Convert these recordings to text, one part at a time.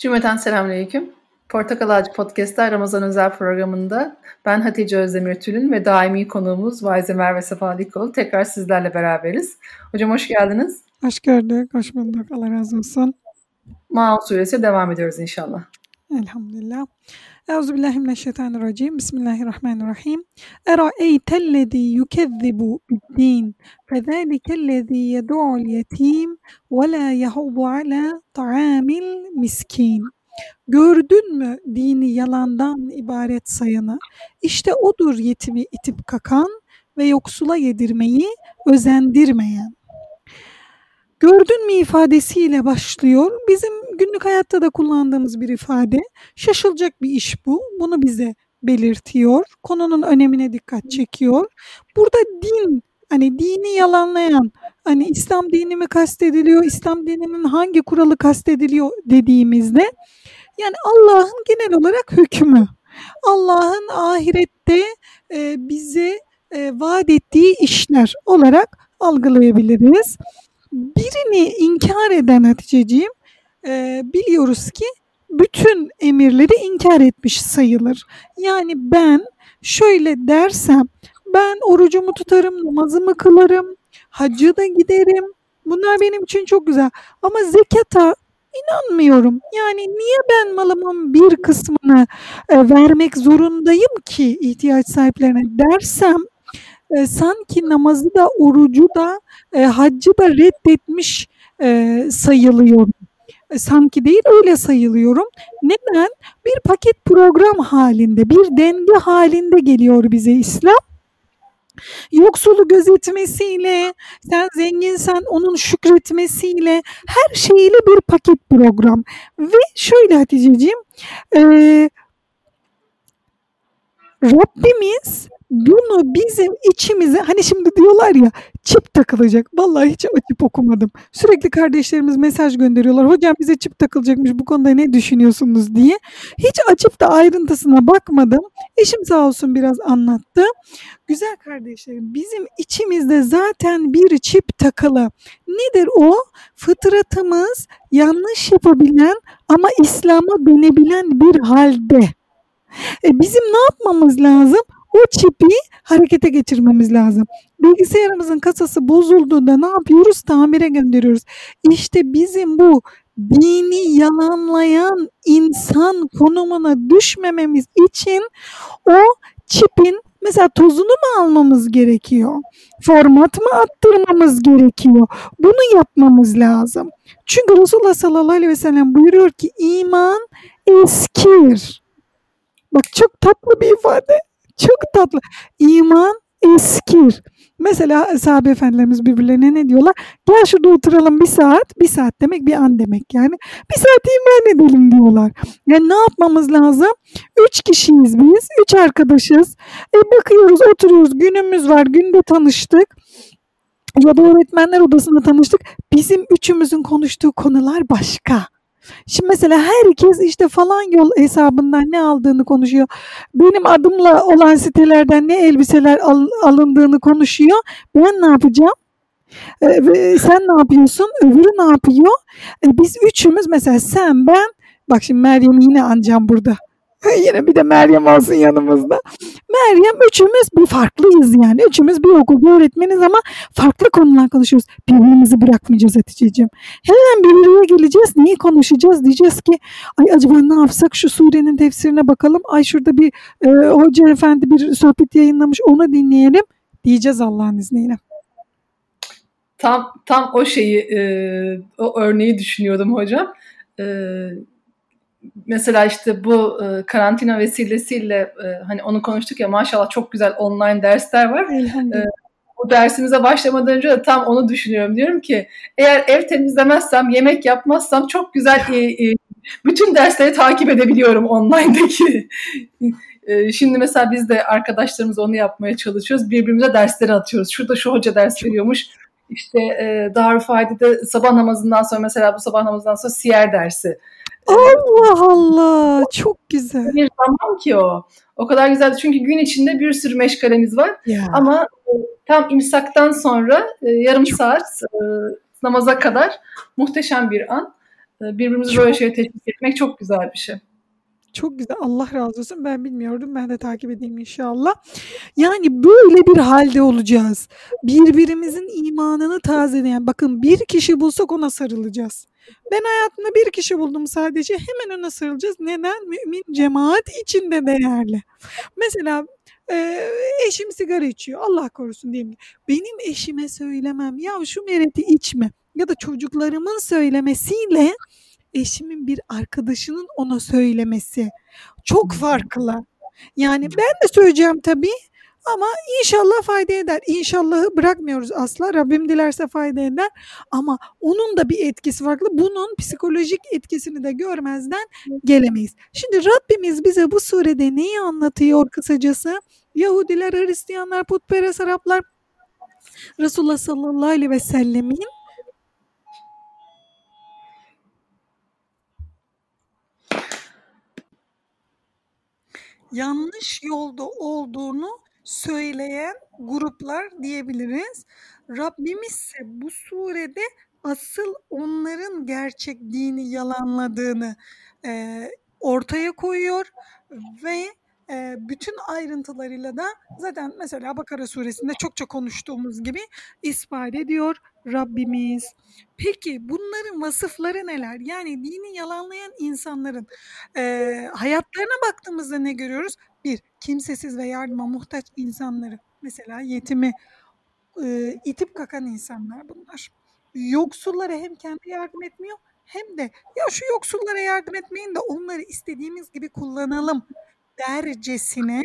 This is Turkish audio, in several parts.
Cümleten selamünaleyküm. Portakal Ağacı Podcast'ta Ramazan özel programında ben Hatice Özdemir Tülün ve daimi konuğumuz Vaize Merve Sefa Dikoğlu tekrar sizlerle beraberiz. Hocam hoş geldiniz. Hoş gördük, hoş bulduk. Allah razı olsun. Maun suresi devam ediyoruz inşallah. Elhamdülillah. Euzubillahimineşşeytanirracim. Bismillahirrahmanirrahim. Eraeytellezî yukezzibu biddin. Fezâlikellezî yed'u'l yetim ve lâ yahuddu alâ ta'amil miskin. Gördün mü dini yalandan ibaret sayanı? İşte odur yetimi itip kakan ve yoksula yedirmeyi özendirmeyen. Gördün mü ifadesiyle başlıyor. Bizim günlük hayatta da kullandığımız bir ifade. Şaşılacak bir iş bu. Bunu bize belirtiyor. Konunun önemine dikkat çekiyor. Burada din hani dini yalanlayan hani İslam dini mi kastediliyor, İslam dininin hangi kuralı kastediliyor dediğimizde yani Allah'ın genel olarak hükmü. Allah'ın ahirette e, bize e, vaat ettiği işler olarak algılayabiliriz. Birini inkar eden Hatice'ciğim e, biliyoruz ki bütün emirleri inkar etmiş sayılır. Yani ben şöyle dersem ben orucumu tutarım, namazımı kılarım, hacı da giderim. Bunlar benim için çok güzel. Ama zekata inanmıyorum. Yani niye ben malımın bir kısmını e, vermek zorundayım ki ihtiyaç sahiplerine dersem e, sanki namazı da orucu da e, haccı da reddetmiş e, sayılıyorum. E, sanki değil öyle sayılıyorum. Neden? Bir paket program halinde, bir denge halinde geliyor bize İslam. Yoksulu gözetmesiyle, sen zenginsen onun şükretmesiyle, her şeyiyle bir paket program. Ve şöyle Hatice'ciğim, e, Rabbimiz bunu bizim içimize hani şimdi diyorlar ya çip takılacak. Vallahi hiç açıp okumadım. Sürekli kardeşlerimiz mesaj gönderiyorlar. Hocam bize çip takılacakmış bu konuda ne düşünüyorsunuz diye. Hiç açıp da ayrıntısına bakmadım. Eşim sağ olsun biraz anlattı. Güzel kardeşlerim bizim içimizde zaten bir çip takılı. Nedir o? Fıtratımız yanlış yapabilen ama İslam'a dönebilen bir halde. E bizim ne yapmamız lazım? O çipi harekete geçirmemiz lazım. Bilgisayarımızın kasası bozulduğunda ne yapıyoruz? Tamire gönderiyoruz. İşte bizim bu dini yalanlayan insan konumuna düşmememiz için o çipin mesela tozunu mu almamız gerekiyor? Format mı attırmamız gerekiyor? Bunu yapmamız lazım. Çünkü Resulullah sallallahu aleyhi ve sellem buyuruyor ki iman eskir. Bak çok tatlı bir ifade. Çok tatlı. İman eskir. Mesela sahabe efendilerimiz birbirlerine ne diyorlar? Gel şurada oturalım bir saat. Bir saat demek bir an demek yani. Bir saat iman edelim diyorlar. Yani ne yapmamız lazım? Üç kişiyiz biz. Üç arkadaşız. E bakıyoruz oturuyoruz. Günümüz var. Günde tanıştık ya da öğretmenler odasında tanıştık. Bizim üçümüzün konuştuğu konular başka. Şimdi mesela herkes işte falan yol hesabından ne aldığını konuşuyor. Benim adımla olan sitelerden ne elbiseler al, alındığını konuşuyor. Ben ne yapacağım? Ee, sen ne yapıyorsun? Öbürü ne yapıyor? Ee, biz üçümüz mesela sen ben bak şimdi Meryem'i yine anacağım burada. Yine bir de Meryem olsun yanımızda. Meryem üçümüz bir farklıyız yani. Üçümüz bir okulda öğretmeniz ama farklı konular konuşuyoruz. Birbirimizi bırakmayacağız Hatice'ciğim. Hemen bir araya geleceğiz. Neyi konuşacağız? Diyeceğiz ki ay acaba ne yapsak şu surenin tefsirine bakalım. Ay şurada bir e, hoca efendi bir sohbet yayınlamış onu dinleyelim. Diyeceğiz Allah'ın izniyle. Tam tam o şeyi e, o örneği düşünüyordum hocam. E, mesela işte bu e, karantina vesilesiyle e, hani onu konuştuk ya maşallah çok güzel online dersler var. E, bu dersimize başlamadan önce de tam onu düşünüyorum. Diyorum ki eğer ev temizlemezsem, yemek yapmazsam çok güzel e, e, bütün dersleri takip edebiliyorum online'daki. e, şimdi mesela biz de arkadaşlarımız onu yapmaya çalışıyoruz. Birbirimize dersleri atıyoruz. Şurada şu hoca ders veriyormuş. İşte e, Darülfayde'de sabah namazından sonra mesela bu sabah namazından sonra siyer dersi Allah Allah çok güzel. Bir zaman ki o. O kadar güzeldi çünkü gün içinde bir sürü meşgalemiz var. Ya. Ama e, tam imsaktan sonra e, yarım saat e, namaza kadar muhteşem bir an. birbirimizi çok, böyle şeye teşvik etmek çok güzel bir şey. Çok güzel. Allah razı olsun. Ben bilmiyordum. Ben de takip edeyim inşallah. Yani böyle bir halde olacağız. Birbirimizin imanını tazeleyen. Bakın bir kişi bulsak ona sarılacağız. Ben hayatımda bir kişi buldum sadece. Hemen ona sarılacağız. Neden? Mümin cemaat içinde değerli. Mesela e, eşim sigara içiyor. Allah korusun diyeyim. Benim eşime söylemem. Ya şu mereti içme. Ya da çocuklarımın söylemesiyle eşimin bir arkadaşının ona söylemesi çok farklı. Yani ben de söyleyeceğim tabii ama inşallah fayda eder. İnşallahı bırakmıyoruz asla. Rabbim dilerse fayda eder. Ama onun da bir etkisi farklı. Bunun psikolojik etkisini de görmezden gelemeyiz. Şimdi Rabbimiz bize bu surede neyi anlatıyor kısacası? Yahudiler, Hristiyanlar, putperest Araplar Resulullah sallallahu aleyhi ve sellemin yanlış yolda olduğunu söyleyen gruplar diyebiliriz. Rabbimiz ise bu surede asıl onların gerçek dini yalanladığını e, ortaya koyuyor ve e, bütün ayrıntılarıyla da zaten mesela Bakara suresinde çokça konuştuğumuz gibi ispat ediyor Rabbimiz. Peki bunların vasıfları neler? Yani dini yalanlayan insanların e, hayatlarına baktığımızda ne görüyoruz? Bir, kimsesiz ve yardıma muhtaç insanları. Mesela yetimi e, itip kakan insanlar bunlar. Yoksullara hem kendi yardım etmiyor hem de ya şu yoksullara yardım etmeyin de onları istediğimiz gibi kullanalım dercesine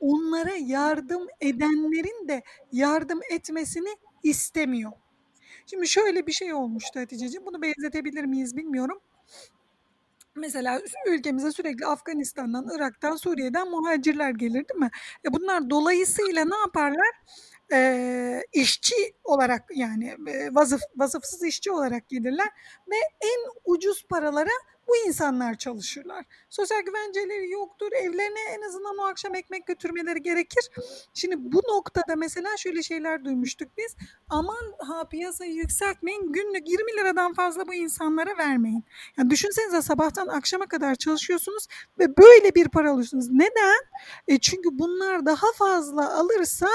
onlara yardım edenlerin de yardım etmesini istemiyor. Şimdi şöyle bir şey olmuştu Hatice'ciğim. Bunu benzetebilir miyiz bilmiyorum. Mesela ülkemize sürekli Afganistan'dan, Irak'tan, Suriye'den muhacirler gelir değil mi? E bunlar dolayısıyla ne yaparlar? e, işçi olarak yani e, vazıf, vasıfsız işçi olarak gelirler ve en ucuz paralara bu insanlar çalışırlar. Sosyal güvenceleri yoktur. Evlerine en azından o akşam ekmek götürmeleri gerekir. Şimdi bu noktada mesela şöyle şeyler duymuştuk biz. Aman ha piyasayı yükseltmeyin. Günlük 20 liradan fazla bu insanlara vermeyin. Yani düşünsenize sabahtan akşama kadar çalışıyorsunuz ve böyle bir para alıyorsunuz. Neden? E çünkü bunlar daha fazla alırsa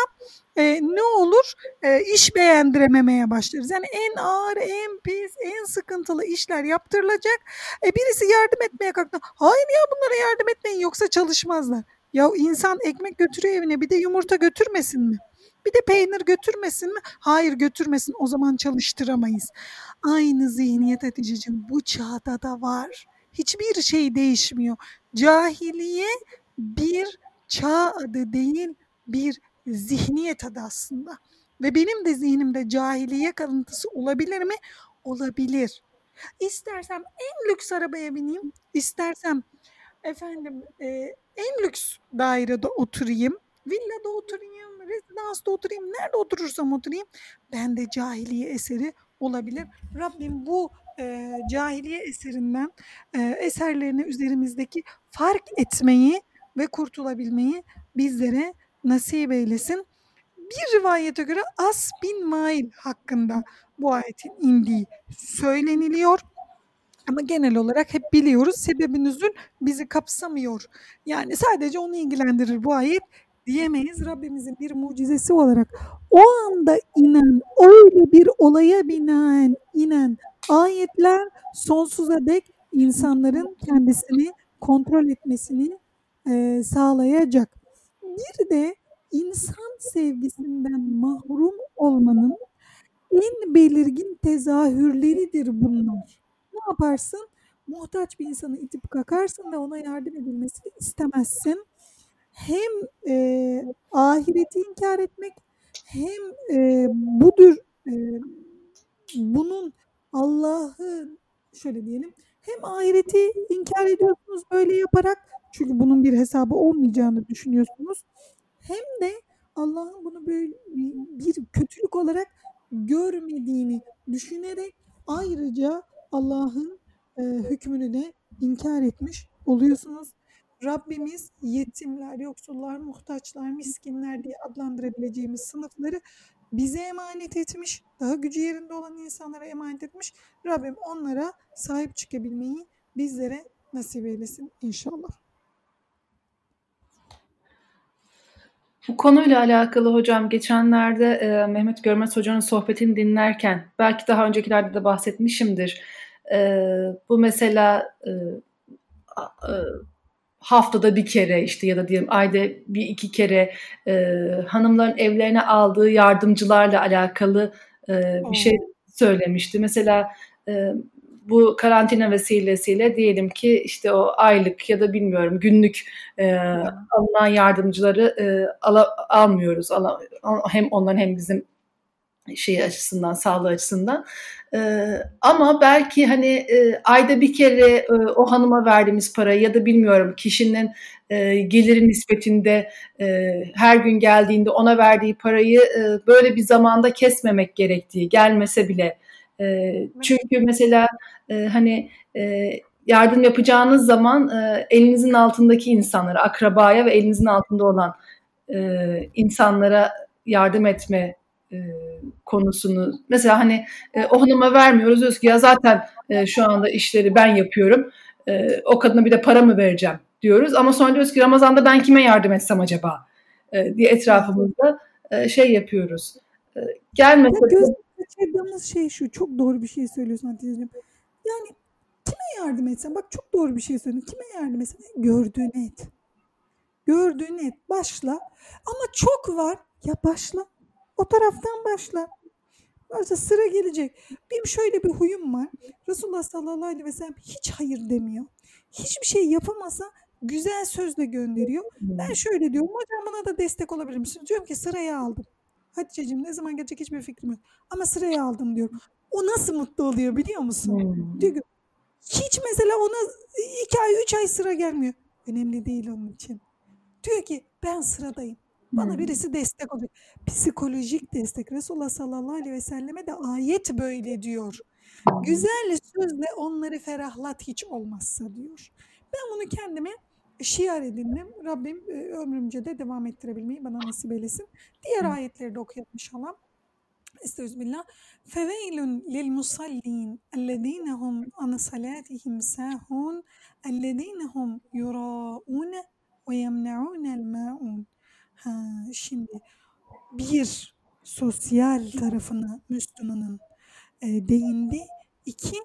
e, ne olur? E, iş beğendirememeye başlarız. Yani en ağır, en pis, en sıkıntılı işler yaptırılacak. E, birisi yardım etmeye kalktı. Hayır ya bunlara yardım etmeyin yoksa çalışmazlar. Ya insan ekmek götürüyor evine bir de yumurta götürmesin mi? Bir de peynir götürmesin mi? Hayır götürmesin o zaman çalıştıramayız. Aynı zihniyet Hatice'cim bu çağda da var. Hiçbir şey değişmiyor. Cahiliye bir çağ adı değil bir zihniyet adı aslında. Ve benim de zihnimde cahiliye kalıntısı olabilir mi? Olabilir. İstersem en lüks arabaya bineyim, istersem efendim e, en lüks dairede oturayım, villada oturayım, rezidansta oturayım, nerede oturursam oturayım. Ben de cahiliye eseri olabilir. Rabbim bu e, cahiliye eserinden e, eserlerini üzerimizdeki fark etmeyi ve kurtulabilmeyi bizlere nasip eylesin. Bir rivayete göre As bin Mail hakkında bu ayetin indiği söyleniliyor. Ama genel olarak hep biliyoruz sebebi nüzül bizi kapsamıyor. Yani sadece onu ilgilendirir bu ayet diyemeyiz. Rabbimizin bir mucizesi olarak o anda inen, öyle bir olaya binaen inen ayetler sonsuza dek insanların kendisini kontrol etmesini e, sağlayacak. Bir de insan sevgisinden mahrum olmanın en belirgin tezahürleridir bunlar. Ne yaparsın? Muhtaç bir insanı itip kakarsın ve ona yardım edilmesini istemezsin. Hem e, ahireti inkar etmek hem e, budur e, bunun Allah'ı şöyle diyelim hem ahireti inkar ediyorsunuz böyle yaparak çünkü bunun bir hesabı olmayacağını düşünüyorsunuz. Hem de Allah'ın bunu böyle bir kötülük olarak görmediğini düşünerek ayrıca Allah'ın e, hükmünü de inkar etmiş oluyorsunuz. Rabbimiz yetimler, yoksullar, muhtaçlar, miskinler diye adlandırabileceğimiz sınıfları bize emanet etmiş. Daha gücü yerinde olan insanlara emanet etmiş. Rabbim onlara sahip çıkabilmeyi bizlere nasip eylesin inşallah. Bu konuyla alakalı hocam geçenlerde e, Mehmet Görmez hocanın sohbetini dinlerken belki daha öncekilerde de bahsetmişimdir. E, bu mesela e, e, haftada bir kere işte ya da diyelim ayda bir iki kere e, hanımların evlerine aldığı yardımcılarla alakalı e, bir şey söylemişti. Mesela e, bu karantina vesilesiyle diyelim ki işte o aylık ya da bilmiyorum günlük e, alınan yardımcıları e, ala, almıyoruz. Ala, hem onların hem bizim şey açısından, sağlığı açısından. E, ama belki hani e, ayda bir kere e, o hanıma verdiğimiz parayı ya da bilmiyorum kişinin e, geliri nispetinde e, her gün geldiğinde ona verdiği parayı e, böyle bir zamanda kesmemek gerektiği, gelmese bile. E, çünkü mesela e, hani e, yardım yapacağınız zaman e, elinizin altındaki insanlara, akrabaya ve elinizin altında olan e, insanlara yardım etme e, konusunu mesela hani e, o hanıma vermiyoruz. Diyoruz ki ya zaten e, şu anda işleri ben yapıyorum. E, o kadına bir de para mı vereceğim? diyoruz. Ama sonra diyoruz ki Ramazan'da ben kime yardım etsem acaba? e, diye etrafımızda e, şey yapıyoruz. E, gelmese Göz kaçırdığımız şey şu çok doğru bir şey söylüyorsun Hatice'ciğim. Yani kime yardım etsem bak çok doğru bir şey söyledin kime yardım etsem gördüğün et. Gördüğün et başla ama çok var ya başla o taraftan başla. Varsa sıra gelecek. Benim şöyle bir huyum var. Resulullah sallallahu aleyhi ve sellem hiç hayır demiyor. Hiçbir şey yapamasa güzel sözle gönderiyor. Ben şöyle diyorum. Hocam bana da destek olabilir misin? Diyorum ki sıraya aldım. Hatice'cim ne zaman gelecek hiçbir fikrim yok. Ama sıraya aldım diyorum. O nasıl mutlu oluyor biliyor musun? Hmm. Diyor ki, hiç mesela ona iki ay, üç ay sıra gelmiyor. Önemli değil onun için. Diyor ki ben sıradayım. Bana birisi destek olacak. Psikolojik destek. Resulullah sallallahu aleyhi ve selleme de ayet böyle diyor. Güzel sözle onları ferahlat hiç olmazsa diyor. Ben bunu kendime şiar edindim. Rabbim e, ömrümce de devam ettirebilmeyi bana nasip eylesin. Diğer ayetleri de okuyalım inşallah. Estağfirullah. Feveylun lil musallin ellezine hum an salatihim sahun ellezine hum yuraun ve yemnaun el maun. Ha, şimdi bir sosyal tarafına Müslümanın e, değindi. İki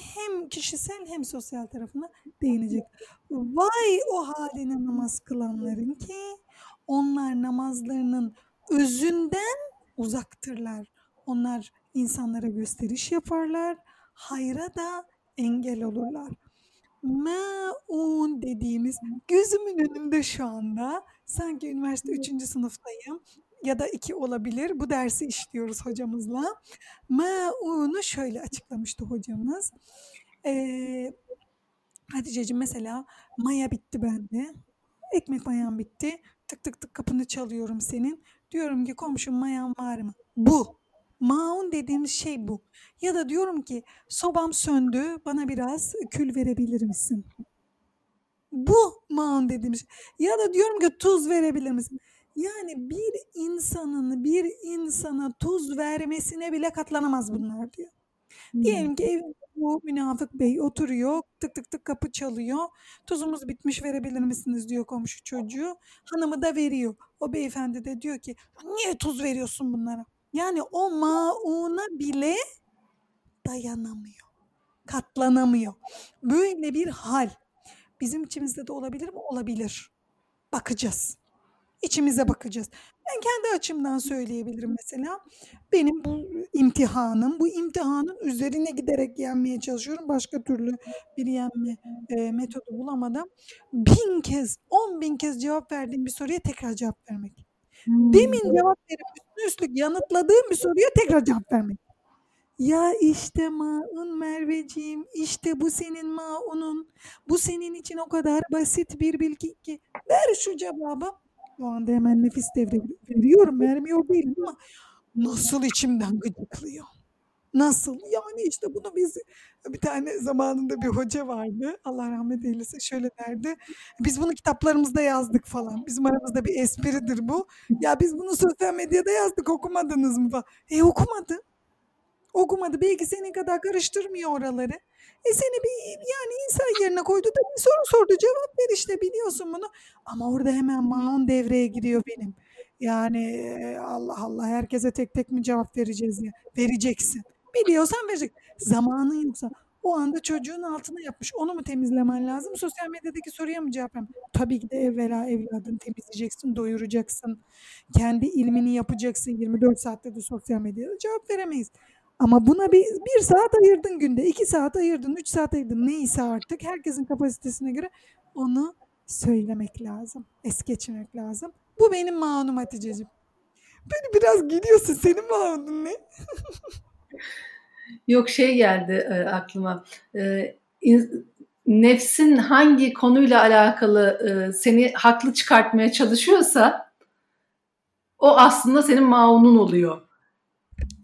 hem kişisel hem sosyal tarafına değinecek. Vay o haline namaz kılanların ki onlar namazlarının özünden uzaktırlar. Onlar insanlara gösteriş yaparlar, hayra da engel olurlar. Maun dediğimiz gözümün önünde şu anda sanki üniversite 3. sınıftayım ya da 2 olabilir. Bu dersi işliyoruz hocamızla. Maun'u şöyle açıklamıştı hocamız. Ee, Hatice'ciğim mesela maya bitti bende. Ekmek mayan bitti. Tık tık tık kapını çalıyorum senin. Diyorum ki komşum mayan var mı? Bu. Maun dediğimiz şey bu. Ya da diyorum ki sobam söndü bana biraz kül verebilir misin? Bu maun dediğimiz şey. Ya da diyorum ki tuz verebilir misin? Yani bir insanın bir insana tuz vermesine bile katlanamaz bunlar diyor. Hmm. Diyelim ki ev bu münafık bey oturuyor tık tık tık kapı çalıyor. Tuzumuz bitmiş verebilir misiniz diyor komşu çocuğu. Hanımı da veriyor. O beyefendi de diyor ki niye tuz veriyorsun bunlara? Yani o mauna bile dayanamıyor. Katlanamıyor. Böyle bir hal. Bizim içimizde de olabilir mi? Olabilir. Bakacağız. İçimize bakacağız. Ben kendi açımdan söyleyebilirim mesela. Benim bu imtihanım, bu imtihanın üzerine giderek yenmeye çalışıyorum. Başka türlü bir yenme e, metodu bulamadım. Bin kez, on bin kez cevap verdiğim bir soruya tekrar cevap vermek. Demin cevap verip üstüne üstlük yanıtladığım bir soruya tekrar cevap vermek. Ya işte maun Merveciğim, işte bu senin maunun. Bu senin için o kadar basit bir bilgi ki. Ver şu cevabı. O anda hemen nefis devre veriyorum, vermiyor değilim ama nasıl içimden gıcıklıyor. Nasıl? Yani işte bunu biz bir tane zamanında bir hoca vardı. Allah rahmet eylesin. Şöyle derdi. Biz bunu kitaplarımızda yazdık falan. Bizim aramızda bir espridir bu. Ya biz bunu sosyal medyada yazdık okumadınız mı falan. E okumadı. Okumadı. Belki senin kadar karıştırmıyor oraları. E seni bir yani insan yerine koydu da bir soru sordu. Cevap ver işte biliyorsun bunu. Ama orada hemen maun devreye giriyor benim. Yani Allah Allah herkese tek tek mi cevap vereceğiz ya? Vereceksin. Biliyorsan verecek. Zamanın yoksa o anda çocuğun altına yapmış. Onu mu temizlemen lazım? Sosyal medyadaki soruya mı cevap vermem? Tabii ki de evvela evladını temizleyeceksin, doyuracaksın. Kendi ilmini yapacaksın. 24 saatte de sosyal medyada cevap veremeyiz. Ama buna bir, bir saat ayırdın günde, iki saat ayırdın, üç saat ayırdın neyse artık herkesin kapasitesine göre onu söylemek lazım. Es geçmek lazım. Bu benim maunum Hatice'cim. Böyle biraz gülüyorsun. Senin maunun ne? Yok şey geldi e, aklıma. E, in, nefsin hangi konuyla alakalı e, seni haklı çıkartmaya çalışıyorsa o aslında senin maunun oluyor.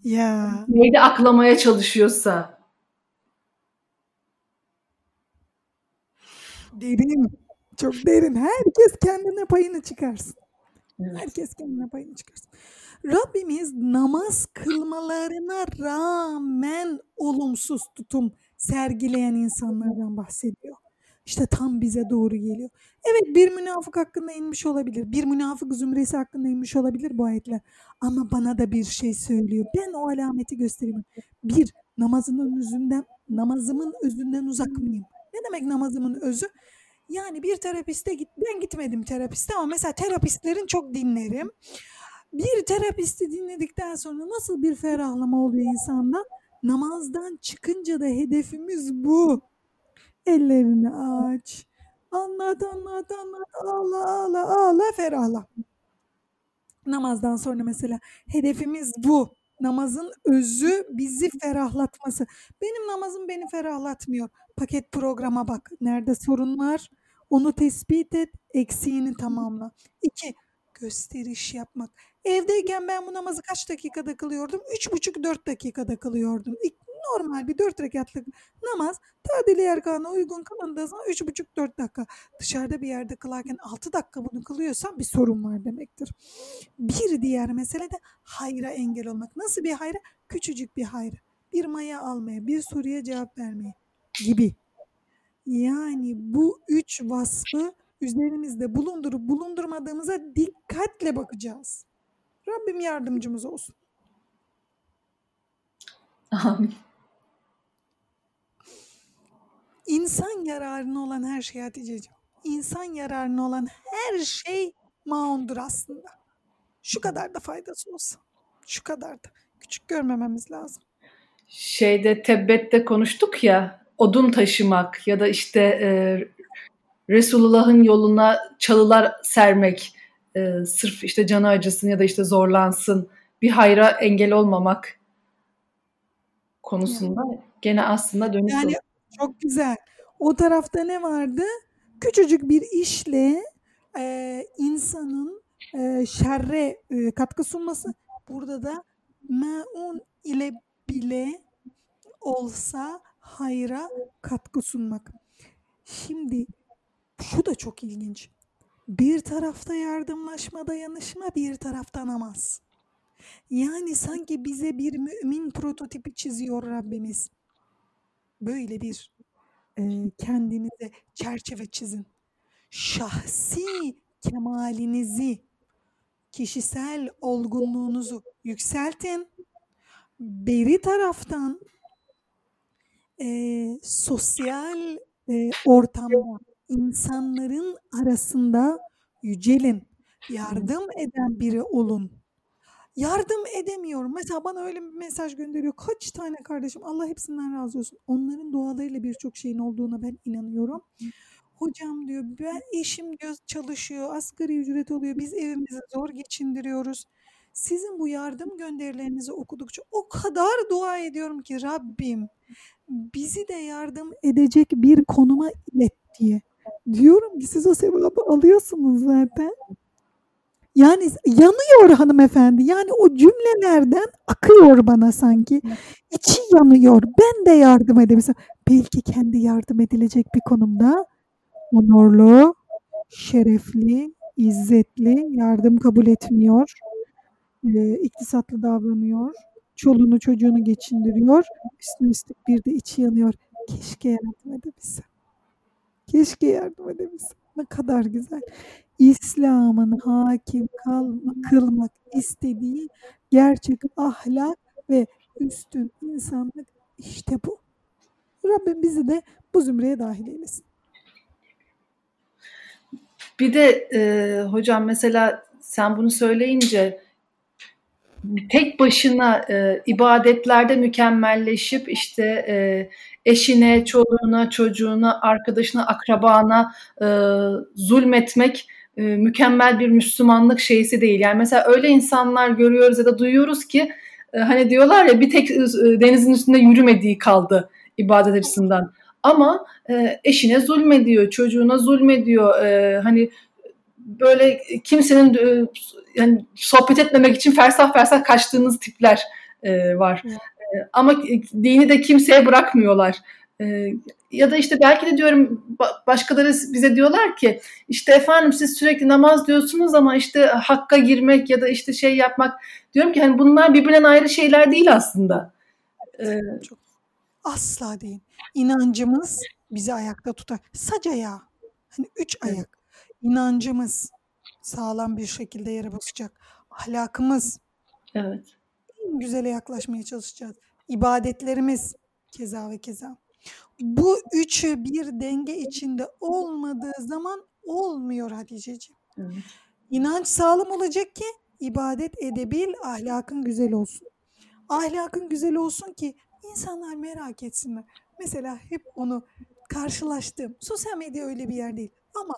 Ya. Neydi aklamaya çalışıyorsa. Derin. Çok derin. Herkes kendine payını çıkarsın. Evet. Herkes kendine payını çıkarsın. Rabbimiz namaz kılmalarına rağmen olumsuz tutum sergileyen insanlardan bahsediyor. İşte tam bize doğru geliyor. Evet bir münafık hakkında inmiş olabilir. Bir münafık zümresi hakkında inmiş olabilir bu ayetler. Ama bana da bir şey söylüyor. Ben o alameti göstereyim. Bir, namazının özünden, namazımın özünden uzak mıyım? Ne demek namazımın özü? Yani bir terapiste git, ben gitmedim terapiste ama mesela terapistlerin çok dinlerim. Bir terapisti dinledikten sonra nasıl bir ferahlama oluyor insanda? Namazdan çıkınca da hedefimiz bu. Ellerini aç. Anlat anlat anlat ağla ağla ağla ferahla. Namazdan sonra mesela hedefimiz bu. Namazın özü bizi ferahlatması. Benim namazım beni ferahlatmıyor. Paket programa bak. Nerede sorun var? Onu tespit et, eksiğini tamamla. İki, gösteriş yapmak. Evdeyken ben bu namazı kaç dakikada kılıyordum? Üç buçuk dört dakikada kılıyordum. Normal bir dört rekatlık namaz tadili erkana uygun kılındığı zaman üç buçuk dört dakika. Dışarıda bir yerde kılarken altı dakika bunu kılıyorsan bir sorun var demektir. Bir diğer mesele de hayra engel olmak. Nasıl bir hayra? Küçücük bir hayra. Bir maya almaya, bir soruya cevap vermeye gibi. Yani bu üç vasfı üzerimizde bulundurup bulundurmadığımıza dikkatle bakacağız. Rabbim yardımcımız olsun. Amin. İnsan yararına olan her şey Hatice'ciğim. İnsan yararına olan her şey maundur aslında. Şu kadar da faydası olsa. Şu kadar da. Küçük görmememiz lazım. Şeyde Tebbet'te konuştuk ya odun taşımak ya da işte e, Resulullah'ın yoluna çalılar sermek e, sırf işte canı acısın ya da işte zorlansın bir hayra engel olmamak konusunda yani. gene aslında dönüş Yani çok güzel. O tarafta ne vardı? Küçücük bir işle e, insanın e, şerre e, katkı sunması. Burada da meun ile bile olsa hayra katkı sunmak. Şimdi şu da çok ilginç. Bir tarafta yardımlaşma, dayanışma, bir tarafta namaz. Yani sanki bize bir mümin prototipi çiziyor Rabbimiz. Böyle bir e, kendinize çerçeve çizin. Şahsi kemalinizi, kişisel olgunluğunuzu yükseltin. Beri taraftan e, sosyal e, ortamda insanların arasında yücelin. Yardım eden biri olun. Yardım edemiyorum. Mesela bana öyle bir mesaj gönderiyor. Kaç tane kardeşim Allah hepsinden razı olsun. Onların dualarıyla birçok şeyin olduğuna ben inanıyorum. Hocam diyor ben eşim diyor çalışıyor asgari ücret oluyor biz evimizi zor geçindiriyoruz. Sizin bu yardım gönderilerinizi okudukça o kadar dua ediyorum ki Rabbim bizi de yardım edecek bir konuma ilet diye. Diyorum ki siz o sevabı alıyorsunuz zaten. Yani yanıyor hanımefendi. Yani o cümlelerden akıyor bana sanki. İçi yanıyor. Ben de yardım edebilirim. Belki kendi yardım edilecek bir konumda onurlu, şerefli, izzetli, yardım kabul etmiyor, e, iktisatlı davranıyor, çoluğunu çocuğunu geçindiriyor, üstüne üstlük bir de içi yanıyor. Keşke yardım edebilsem. Keşke yardım edebilsem. Ne kadar güzel. İslam'ın hakim kalma, kılmak istediği gerçek ahlak ve üstün insanlık işte bu. Rabbim bizi de bu zümreye dahil eylesin. Bir de e, hocam mesela sen bunu söyleyince tek başına e, ibadetlerde mükemmelleşip işte e, eşine, çoluğuna, çocuğuna, arkadaşına, akrabana e, zulmetmek e, mükemmel bir Müslümanlık şeysi değil. Yani mesela öyle insanlar görüyoruz ya da duyuyoruz ki e, hani diyorlar ya bir tek e, denizin üstünde yürümediği kaldı ibadet açısından. Ama e, eşine zulmediyor, çocuğuna zulmediyor. E, hani böyle kimsenin e, yani sohbet etmemek için fersah fersah kaçtığınız tipler e, var. Evet. E, ama dini de kimseye bırakmıyorlar. E, ya da işte belki de diyorum başkaları bize diyorlar ki işte efendim siz sürekli namaz diyorsunuz ama işte hakka girmek ya da işte şey yapmak diyorum ki hani bunlar birbirinden ayrı şeyler değil aslında. Ee, Çok asla değil. İnancımız bizi ayakta tutar. Sac ayağı. Hani üç ayak. İnancımız sağlam bir şekilde yere basacak. Ahlakımız. Evet. En güzele yaklaşmaya çalışacağız. İbadetlerimiz keza ve keza. Bu üçü bir denge içinde olmadığı zaman olmuyor Hatice'ciğim. Evet. İnanç sağlam olacak ki ibadet edebil, ahlakın güzel olsun. Ahlakın güzel olsun ki insanlar merak etsinler. Mesela hep onu karşılaştığım, sosyal medya öyle bir yer değil ama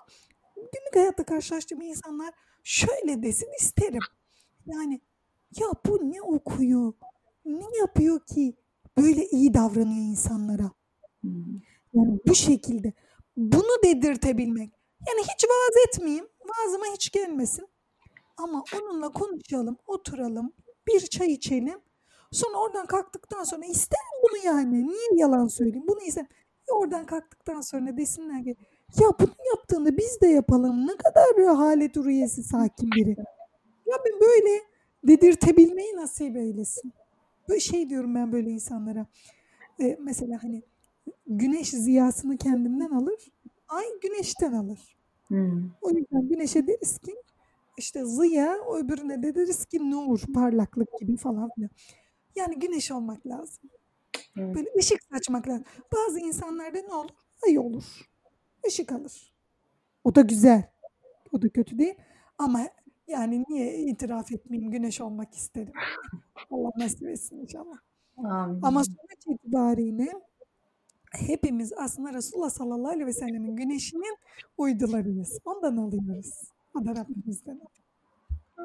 günlük hayatta karşılaştığım insanlar şöyle desin isterim. Yani ya bu ne okuyor? Ne yapıyor ki böyle iyi davranıyor insanlara? Yani bu şekilde bunu dedirtebilmek. Yani hiç vaaz etmeyeyim. Vaazıma hiç gelmesin. Ama onunla konuşalım, oturalım, bir çay içelim. Sonra oradan kalktıktan sonra isterim bunu yani. Niye yalan söyleyeyim? Bunu isterim. Oradan kalktıktan sonra desinler ki ya bunu yaptığını biz de yapalım. Ne kadar halet rüyesi sakin biri. Rabbim böyle dedirtebilmeyi nasip eylesin. Böyle şey diyorum ben böyle insanlara. Ee, mesela hani güneş ziyasını kendinden alır. Ay güneşten alır. Hmm. O yüzden güneşe deriz ki işte ziya, öbürüne de deriz ki nur, parlaklık gibi falan filan. Yani güneş olmak lazım. Evet. Böyle ışık saçmak lazım. Bazı insanlarda ne olur? Ay olur. Işık alır. O da güzel. O da kötü değil. Ama yani niye itiraf etmeyeyim güneş olmak isterim. Allah nasip etsin inşallah. Amin. Ama sonuç itibariyle hepimiz aslında Resulullah sallallahu aleyhi ve sellemin güneşinin uydularıyız. Ondan alıyoruz. O da Rabbimizden.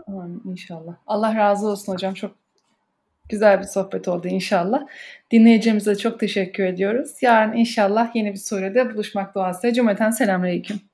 Amin inşallah. Allah razı olsun hocam. Çok güzel bir sohbet oldu inşallah. Dinleyicimize çok teşekkür ediyoruz. Yarın inşallah yeni bir surede buluşmak duasıyla. Cümleten selamünaleyküm.